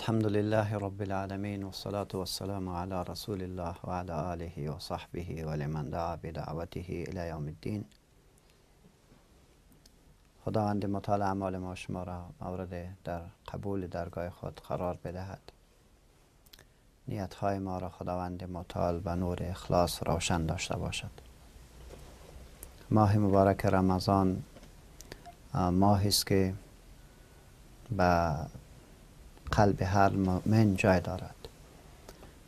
الحمد لله رب العالمين والصلاة والسلام على رسول الله وعلى آله وصحبه ولمن دعا بدعوته إلى يوم الدين خداوند مطال اعمال ما شما را مورد در قبول درگاه خود قرار بدهد نیت های ما را خداوند مطال و نور اخلاص روشن داشته باشد ماه مبارک رمضان ماهی است که به قلب هر مؤمن جای دارد.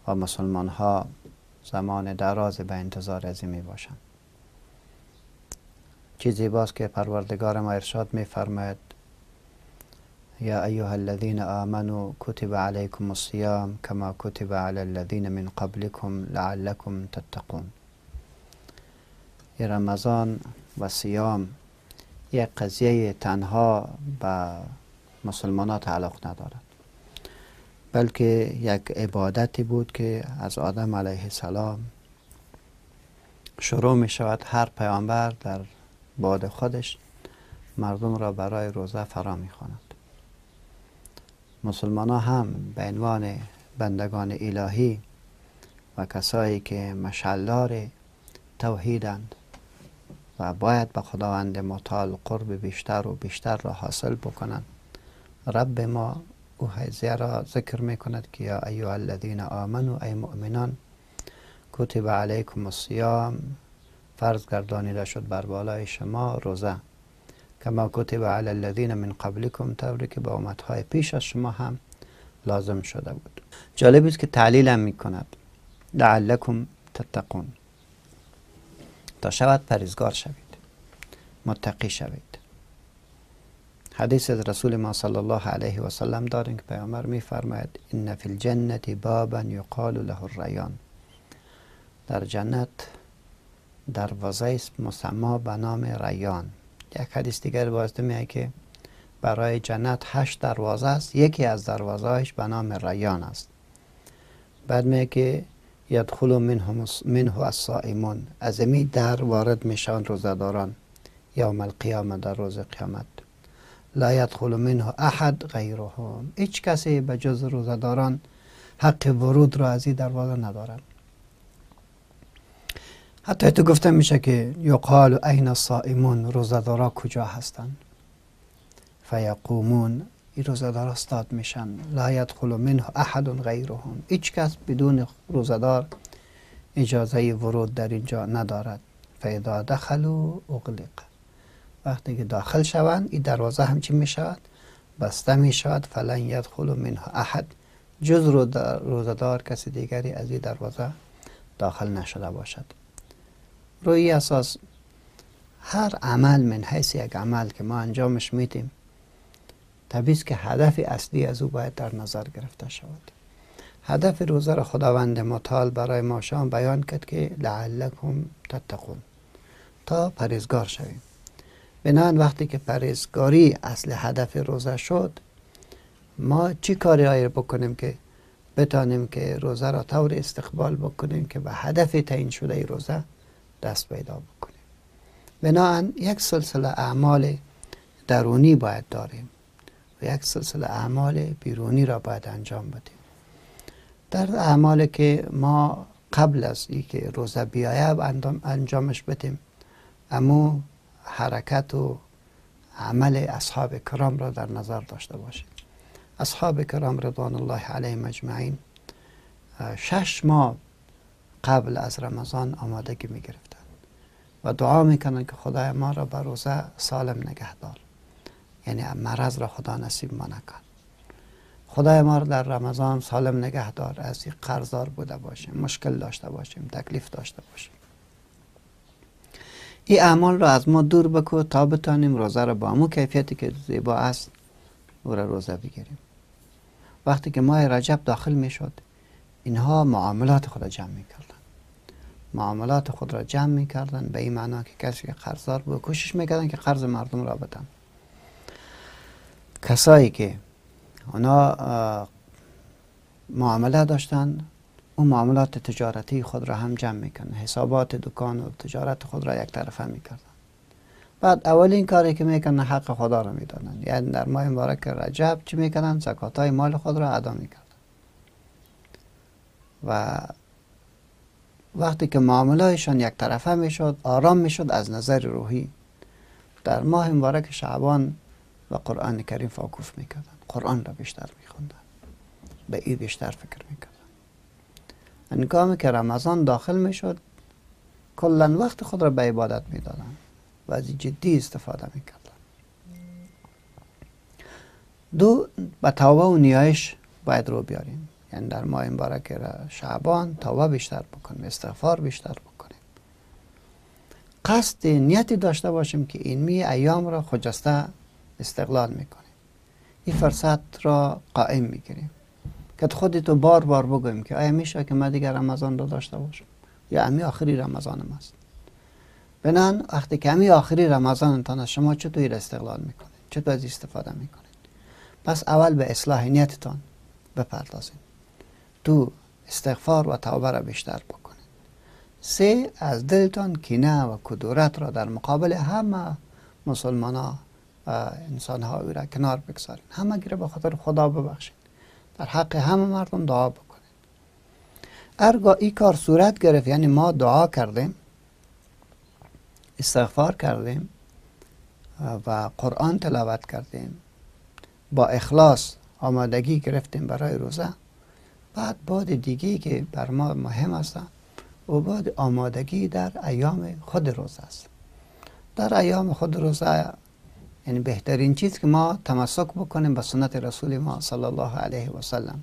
و مسلمان ها زمان دراز به انتظار از می باشند. چیزی باز که پروردگار ما ارشاد می فرماید یا ایها الذین آمنوا کتب علیکم الصیام کما کتب علی الذین من قبلكم لعلكم تتقون. رمضان و سیام یک قضیه تنها به مسلمان تعلق ندارد. بلکه یک عبادتی بود که از آدم علیه السلام شروع می شود. هر پیامبر در بعد خودش مردم را برای روزه فرا می خواند. مسلمان ها هم به عنوان بندگان الهی و کسایی که مشلار توحیدند و باید به خداوند مطال قرب بیشتر و بیشتر را حاصل بکنند رب ما او حیزیه را ذکر می کند که یا ایها الذین آمنو ای مؤمنان کتب علیکم الصیام فرض گردانیده شد بر بالای شما روزه. کما کتب علی الذین من قبلکم طوری که به امتهای پیش از شما هم لازم شده بود. جالب است که تعلیل هم می کند لعلکم تتقون. تا شود پریزگار شوید. متقی شوید. حدیث از رسول ما صلی الله علیه و سلم داریم که پیامبر می فرماید ان فی الجنه بابا یقال له الریان. در جنت دروازه مسما به نام ریان. یک حدیث دیگر بازده میگه که برای جنت هشت دروازه است یکی از دروازهش به نام ریان است. بعد میگه که یدخل منه, منه الصائمون. از امی در وارد میشن روزداران یوم القیامه در روز قیامت. لا یدخل منه احد غیرهم. هیچ کسی به جز روزداران حق ورود را از این دروازه ندارد. حتی تو گفته میشه که یقال این الصائمون روزدارا کجا هستند؟ فیقومون این روزدار استاد میشن. لا یدخل منه احد غیرهم. هیچ کس بدون روزدار اجازه ورود در اینجا ندارد. فیدا دخلوا اغلق. وقتی که داخل شوند این دروازه همچی می شود بسته می شود فلن یدخل منها احد. جز روزدار کسی دیگری از این دروازه داخل نشده باشد. روی اساس هر عمل من حیث یک عمل که ما انجامش میدیم طبیعی که هدف اصلی از او باید در نظر گرفته شود. هدف روزه را خداوند مطال برای ما شام بیان کرد که لعلکم تتقون. تا پریزگار شویم. بنان وقتی که پرهیزگاری اصل هدف روزه شد ما چی کاری های بکنیم که بتانیم که روزه را طور استقبال بکنیم که به هدف تعیین شده روزه دست پیدا بکنیم؟ بناهن یک سلسله اعمال درونی باید داریم و یک سلسله اعمال بیرونی را باید انجام بدیم. در اعمال که ما قبل از اینکه روزه بیایه انجامش بدیم امو حرکت و عمل اصحاب کرام را در نظر داشته باشید. اصحاب کرام رضوان الله علیهم اجمعین شش ماه قبل از رمضان آمادگی می گرفتن و دعا می‌کنن که خدای ما را به روزه سالم نگه دار. یعنی مرض را خدا نصیب ما نکن. خدای ما را در رمضان سالم نگه دار از قرضدار بوده باشیم مشکل داشته باشیم تکلیف داشته باشیم. این اعمال را از ما دور بکو تا بتانیم روزه را با همون کیفیتی که زیبا است او را روزه بگیریم. وقتی که ماه رجب داخل می شد اینها معاملات خود را جمع می کردن معاملات خود را جمع می کردن به این معنا که کسی که قرضدار بود کوشش می کردن که قرض مردم را بدن. کسایی که اونا معامله داشتن اون معاملات تجارتی خود را هم جمع می‌کنه حسابات دکان و تجارت خود را یک طرفه می‌کردن بعد اولین کاری که می‌کنن حق خدا رو می‌دانن یعنی در ماه مبارک رجب چی می‌کنن زکات های مال خود را ادا می‌کردن و وقتی که معاملهشان یک طرفه می‌شد آرام می‌شد از نظر روحی. در ماه مبارک شعبان و قرآن کریم فاکوف می‌کردن قرآن را بیشتر میخوندن به ای بیشتر فکر می‌کردن انگامی که رمضان داخل می‌شد کلا وقت خود را به عبادت می‌دادن و از جدی استفاده می‌کردن دو به توبه و نیایش باید رو بیاریم. یعنی در ماه مبارک شعبان توبه بیشتر بکنیم استغفار بیشتر بکنیم. قصد نیتی داشته باشیم که این می ایام را خجسته استقلال می‌کنیم این فرصت را قائم می‌گیریم که خودتو بار بار بگویم که آیا میشه که من دیگر رمضان رو داشته باشم یا امی آخری رمضانم است بنان وقتی که امی آخری رمضان از شما چطور استقلال می‌کنید؟ چطور از استفاده می‌کنید؟ پس اول به اصلاح نیتتان بپردازید. تو استغفار و توبه را بیشتر بکنید. سه از دلتان کینه و کدورت را در مقابل همه مسلمان ها انسان ها را کنار بگذارید. همه گیره به خاطر خدا ببخشید. در حق همه مردم دعا بکنید ارگاه این کار صورت گرفت یعنی ما دعا کردیم استغفار کردیم و قرآن تلاوت کردیم. با اخلاص آمادگی گرفتیم برای روزه. بعد بعد دیگه که بر ما مهم است و بعد آمادگی در ایام خود روزه است. در ایام خود روزه یعنی بهترین چیز که ما تمسک بکنیم به سنت رسول ما صلی الله علیه و سلم.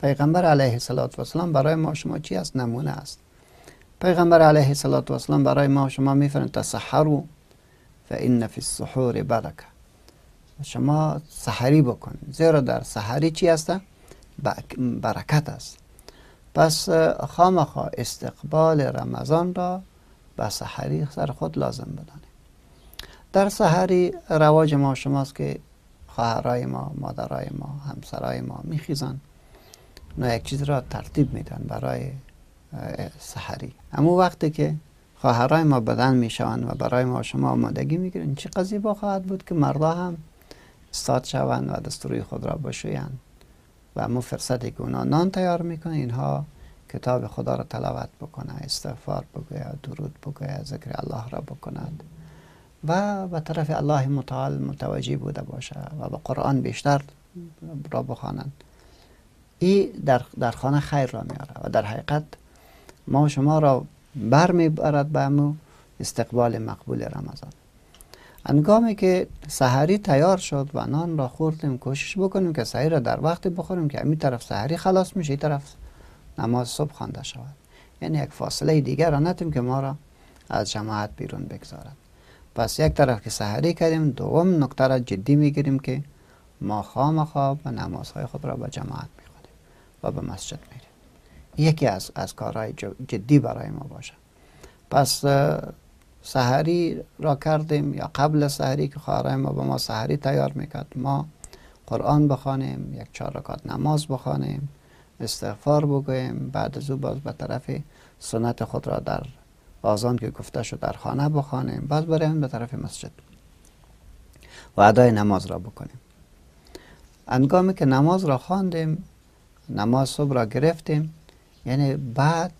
پیغمبر علیه السلام برای ما شما چی است؟ نمونه است. پیغمبر علیه السلام برای ما شما میفرمایند تسحروا فان فی السحور برکه شما سحری بکن زیرا در سحری چی است؟ برکت است. پس خامخا استقبال رمضان را به سحری سر خود لازم بدانیم در سحری رواج ما شماست که خواهرای ما مادرای ما همسرای ما میخیزن. نه یک چیز را ترتیب میدن برای سحری. اما وقتی که خواهرای ما بدن می‌شوند و برای ما شما آمادگی می‌گیرن چه قضیه با خواهد بود که مردا هم استاد شوند و دستوری خود را بشویند و اما فرصتی که اونا نان تیار می‌کنه اینها کتاب خدا را تلاوت بکنه استغفار بگوید درود بگوید ذکر الله را بکند و به طرف الله متعال متوجه بوده باشه و به قرآن بیشتر را بخوانند. این در, در خانه خیر را میاره و در حقیقت ما شما را بر می‌برد به امو استقبال مقبول رمضان. انگامی که سحری تیار شد و نان را خوردیم کوشش بکنیم که سحری را در وقت بخوریم که امی طرف سحری خلاص میشه این طرف نماز صبح خوانده شود. یعنی یک فاصله دیگر را نتیم که ما را از جماعت بیرون بگذارد. پس یک طرف که سحری کردیم دوم نکته را جدی می‌گیریم که ما خواب و نمازهای خود را به جماعت می‌خونیم و به مسجد میریم. یکی از, از کارهای جدی برای ما باشه. پس سحری را کردیم یا قبل سحری که خواهرای ما به ما سحری تیار می‌کرد ما قرآن بخوانیم یک چهار رکات نماز بخوانیم استغفار بگویم بعد از او باز به طرف سنت خود را در آزان که گفته شد در خانه بخوانیم. باز بریم به طرف مسجد. و ادای نماز را بکنیم. انگامی که نماز را خواندیم نماز صبح را گرفتیم یعنی بعد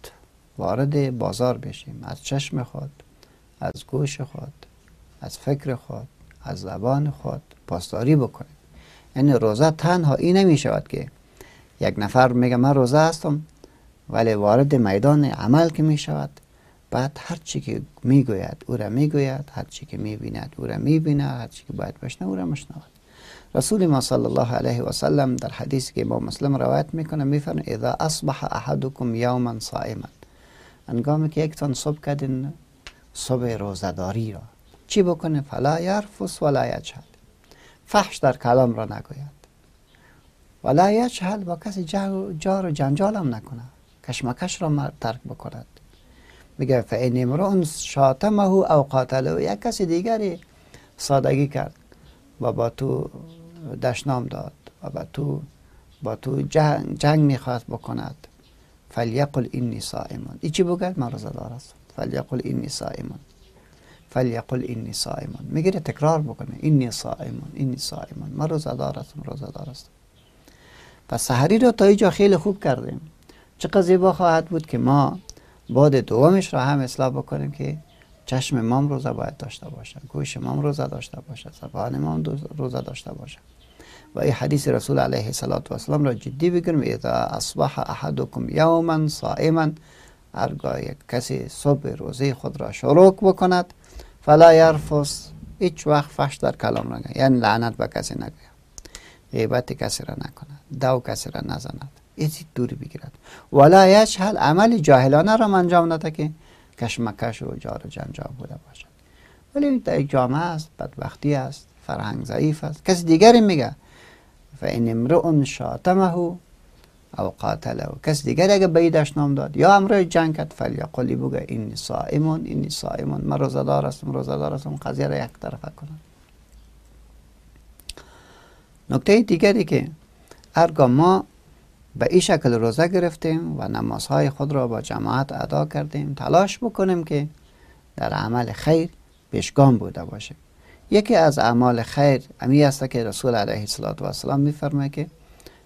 وارد بازار بشیم. از چشم خود از گوش خود از فکر خود از زبان خود پاسداری بکنیم. یعنی روزه تنها این نمی شود که یک نفر میگه من روزه هستم ولی وارد میدان عمل که می شود بعد هر چی که می‌گوید او را می‌گوید هر چی که می‌بیند او را می‌بیند هر چی که باید بشنه او را مشنود رسول ما صلی الله علیه و سلم در حدیث که با مسلم روایت می‌کنه میفرمه اذا اصبح احدکم یوما صائما. انگامی که یک تن صبح کردین صبح روزداری را. چی بکنه؟ فلا یرفس ولا یجهل فحش در کلام را نگوید. ولا یجهل با کسی جار و جنجال هم نکنه. کشمکش را ترک بکند. میگه فین امرون شاتمه او قاتله. یک کسی دیگری سادگی کرد. و با تو دشنام داد و با تو با تو جنگ, جنگ می‌خواست بکند. فلیقل اینی صائمون. ای چی بگد من روزدار است فلیقل اینی صائمون. فلیقل اینی صائمون. می‌گیره تکرار بکنه. اینی صائمون اینی صائمون. ما روزدار هستم روزدار هستم. پس سحری رو تا اینجا خیلی خوب کردیم. چقدر زیبا خواهد بود که ما بعد دومش را هم اصلاح بکنیم که چشم امام روزه باید داشته باشه گوش امام روزه داشته باشه زبان امام روزه داشته باشه. و این حدیث رسول علیه السلام را جدی بگیریم اذا اصبح احدکم یوما صائما هرگاه یک کسی صبح روزه خود را شروع بکند فلا یرفس هیچ وقت فش در کلام نگه یعنی لعنت به کسی نگه. غیبت کسی را نکند. دو کسی را نزند. ایزی دوری بگیرد. ولا یشهل عمل جاهلانه را انجام نده که کشمکش و جار و جنجال بوده باشد. ولی در جامعه است بدبختی است فرهنگ ضعیف است. کسی دیگری میگه فان امرؤ شاتمه او قاتله. کس دیگر اگه بیدش نام داد یا امر جنگ کرد فلیقلی بگه این صائمون این صائمون من روزدار هستم روزدار هستم قضیه را یک طرفه کنم. نکته دیگری که هرگاه ما به این شکل روزه گرفتیم و نمازهای خود را با جماعت ادا کردیم. تلاش بکنیم که در عمل خیر پیشگام بوده باشه. یکی از اعمال خیر امی است که رسول علیه السلام میفرمه که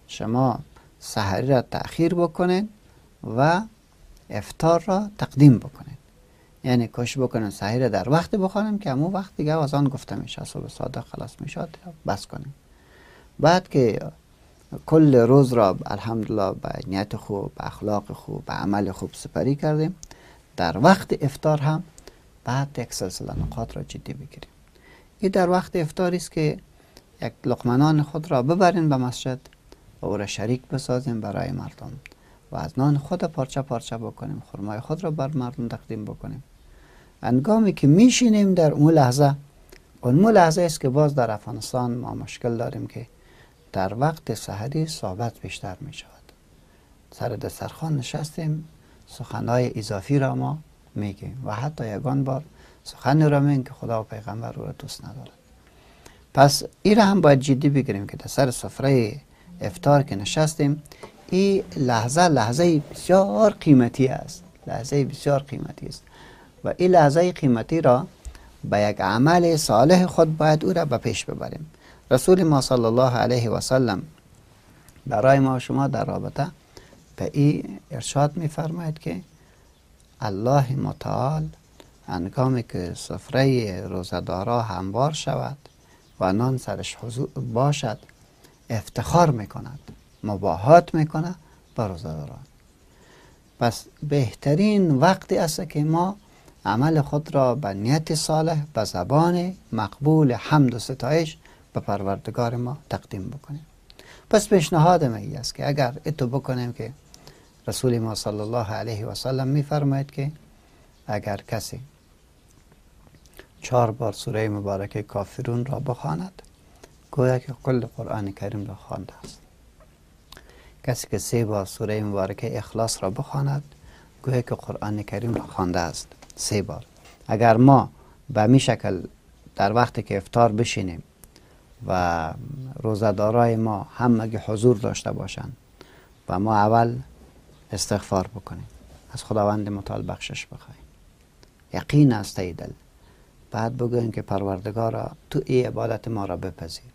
شما سحری را تأخیر بکنین و افتار را تقدیم بکنین یعنی کش بکنین سحری را در وقت بخوانیم که همون وقت دیگه از آن گفته میشه صبح صادق خلاص می‌شد بس کنیم. بعد که کل روز را الحمدلله به نیت خوب به اخلاق خوب به عمل خوب سپری کردیم. در وقت افتار هم بعد یک سلسله نقاط را جدی بگیریم. این در وقت افتاری است که یک لقمنان خود را ببرین به مسجد و او را شریک بسازیم برای مردم و از نان خود پارچه پارچه بکنیم خرمای خود را بر مردم تقدیم بکنیم. انگامی که میشینیم در اون لحظه اون لحظه است که باز در افغانستان ما مشکل داریم که در وقت سحری صحبت بیشتر می شود سر دسترخوان نشستیم سخنهای اضافی را ما میگیم و حتی یگان بار سخن را میگیم که خدا و پیغمبر رو را دوست ندارد. پس این را هم باید جدی بگیریم که در سر سفره افتار که نشستیم این لحظه لحظه بسیار قیمتی است. لحظه بسیار قیمتی است. و این لحظه قیمتی را به یک عمل صالح خود باید او را به پیش ببریم. رسول ما صلی الله علیه و سلم برای ما شما در رابطه به این ارشاد میفرماید که الله متعال انگامی که سفره روزدارا هموار شود و نان سرش حضور باشد افتخار می‌کند مباهات می‌کنه با روزداران پس بهترین وقتی است که ما عمل خود را به نیت صالح به زبان مقبول حمد و ستایش به پروردگار ما تقدیم بکنیم. پس پیشنهاد ای است که اگر اتو بکنیم که رسول ما صلی الله علیه و سلم میفرماید که اگر کسی چهار بار سوره مبارکه کافرون را بخواند گویا که کل قرآن کریم را خوانده است. کسی که سه بار سوره مبارکه اخلاص را بخواند گویا که قرآن کریم را خوانده است. سه بار. اگر ما به می شکل در وقتی که افتار بشینیم و روزدارای ما همه حضور داشته باشند و ما اول استغفار بکنیم. از خداوند متعال بخشش بخواهیم یقین است ای دل. بعد بگویم که پروردگارا تو ای عبادت ما را بپذیر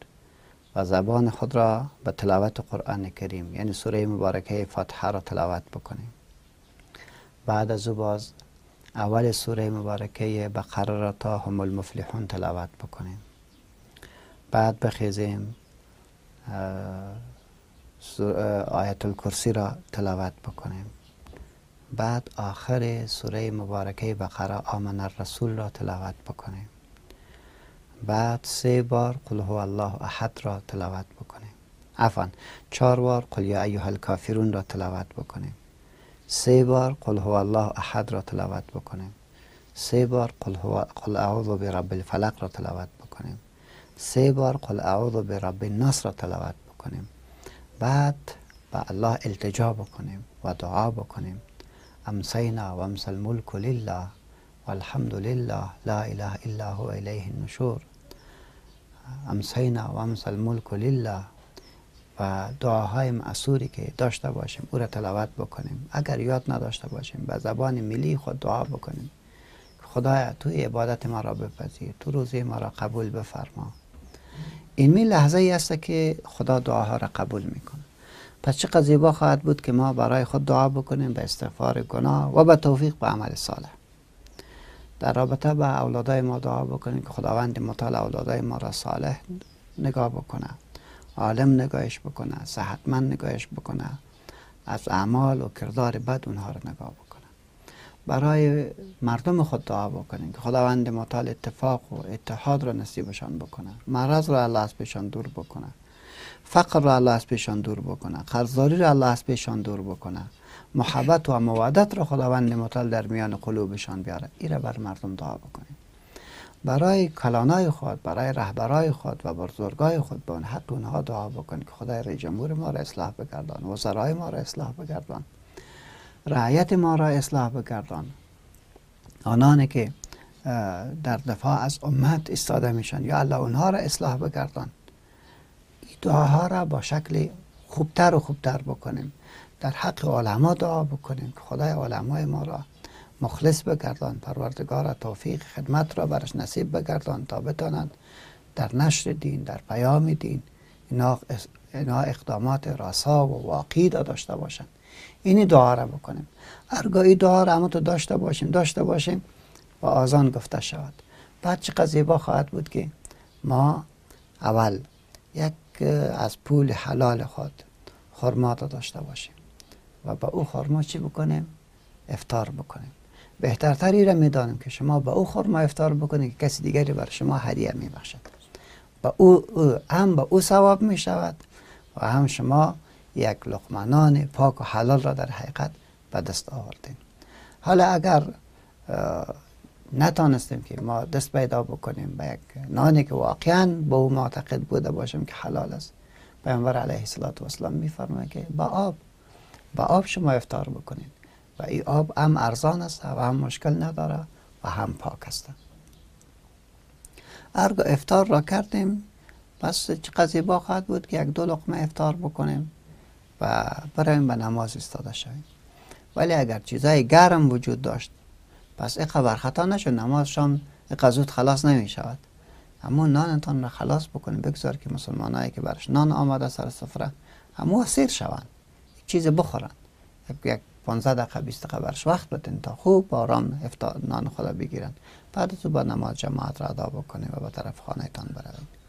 و زبان خود را به تلاوت قرآن کریم یعنی سوره مبارکه فاتحه را تلاوت بکنیم. بعد از او باز اول سوره مبارکه بقره را تا هم المفلحون تلاوت بکنیم. بعد بخیزیم آیت الکرسی را تلاوت بکنیم. بعد آخر سوره مبارکه بقره آمن الرسول را تلاوت بکنیم. بعد سه بار قل هو الله احد را تلاوت بکنیم. عفوا چهار بار قل یا ایها الکافرون را تلاوت بکنیم. سه بار قل هو الله احد را تلاوت بکنیم. سه بار قل, هو قل اعوذ برب الفلق را تلاوت بکنیم. سه بار قل اعوذ برب الناس را تلاوت بکنیم. بعد به الله التجا بکنیم و دعا بکنیم. امسینا و امسل الملک لله والحمد لله لا اله الا هو الیه النشور. امسینا و امسل الملک لله و دعاهای معصوری که داشته باشیم او را تلاوت بکنیم. اگر یاد نداشته باشیم به زبان ملی خود دعا بکنیم. خدایا تو عبادت ما را بپذیر تو روزه ما را قبول بفرما. این می لحظه ای است که خدا دعاها را قبول می‌کنه. پس چه زیبا خواهد بود که ما برای خود دعا بکنیم به استغفار گناه و به توفیق به عمل صالح. در رابطه به اولادای ما دعا بکنیم که خداوند مطال اولادای ما را صالح نگاه بکنه عالم نگاهش بکنه صحتمند نگاهش بکنه از اعمال و کردار بد اونها را نگاه بکنه. برای مردم خود دعا بکنیم که خداوند مطال اتفاق و اتحاد را نصیبشان بکنه. مرض را الله از پیشان دور بکنه. فقر را الله از پیشان دور بکنه. قرضداری را الله از پیشان دور بکنه. محبت و مودت را خداوند مطال در میان قلوبشان بیاره. این را بر مردم دعا بکنیم. برای کلانای خود برای رهبرای خود و بزرگای خود به اون حق اونها دعا بکنیم که خدای رئیس جمهور ما را اصلاح بگردان وزرای ما را اصلاح بگردان. رعیت ما را اصلاح بگردان. آنانی که در دفاع از امت استاده میشن. یا الله اونها را اصلاح بگردان. این دعاها را با شکل خوبتر و خوبتر بکنیم. در حق علما دعا بکنیم که خدای علمای ما را مخلص بگردان. پروردگار توفیق خدمت را برش نصیب بگردان. تا بتانند در نشر دین در پیام دین. اینا, اقدامات راسا و واقعی داشته باشند. اینی دعا را بکنیم. ارگاهی دعا را تو داشته باشیم داشته باشیم و آزان گفته شود. بعد چه زیبا خواهد بود که ما اول یک از پول حلال خود خرما داشته باشیم و با او خرما چی بکنیم؟ افتار بکنیم. بهترتری را می‌دانیم که شما با او خرما افتار بکنید که کسی دیگری بر شما هدیه میبخشد. با او, او هم با او ثواب می شود و هم شما یک لقمه پاک و حلال را در حقیقت به دست آوردیم. حالا اگر نتانستیم که ما دست پیدا بکنیم به یک نانی که واقعا به او معتقد بوده باشیم که حلال است پیامبر علیه السلام میفرماید که با آب با آب شما افطار بکنید و این آب هم ارزان است و هم مشکل نداره و هم پاک است. ارگو افطار را کردیم پس چه با خواهد بود که یک دو لقمه افطار بکنیم. و برایم به نماز استاده شویم. ولی اگر چیزای گرم وجود داشت پس خبر خطا نشد نماز شام زود خلاص نمی شود. اما نانتان را خلاص بکنیم بگذار که مسلمانایی که برش نان آمده سر سفره همو سیر شوند چیز بخورن یک 15 دقیقه 20 دقیقه برش وقت بدین تا خوب آرام نان خدا بگیرن بعد تو با نماز جماعت را ادا بکنیم و به طرف خانه تان بروید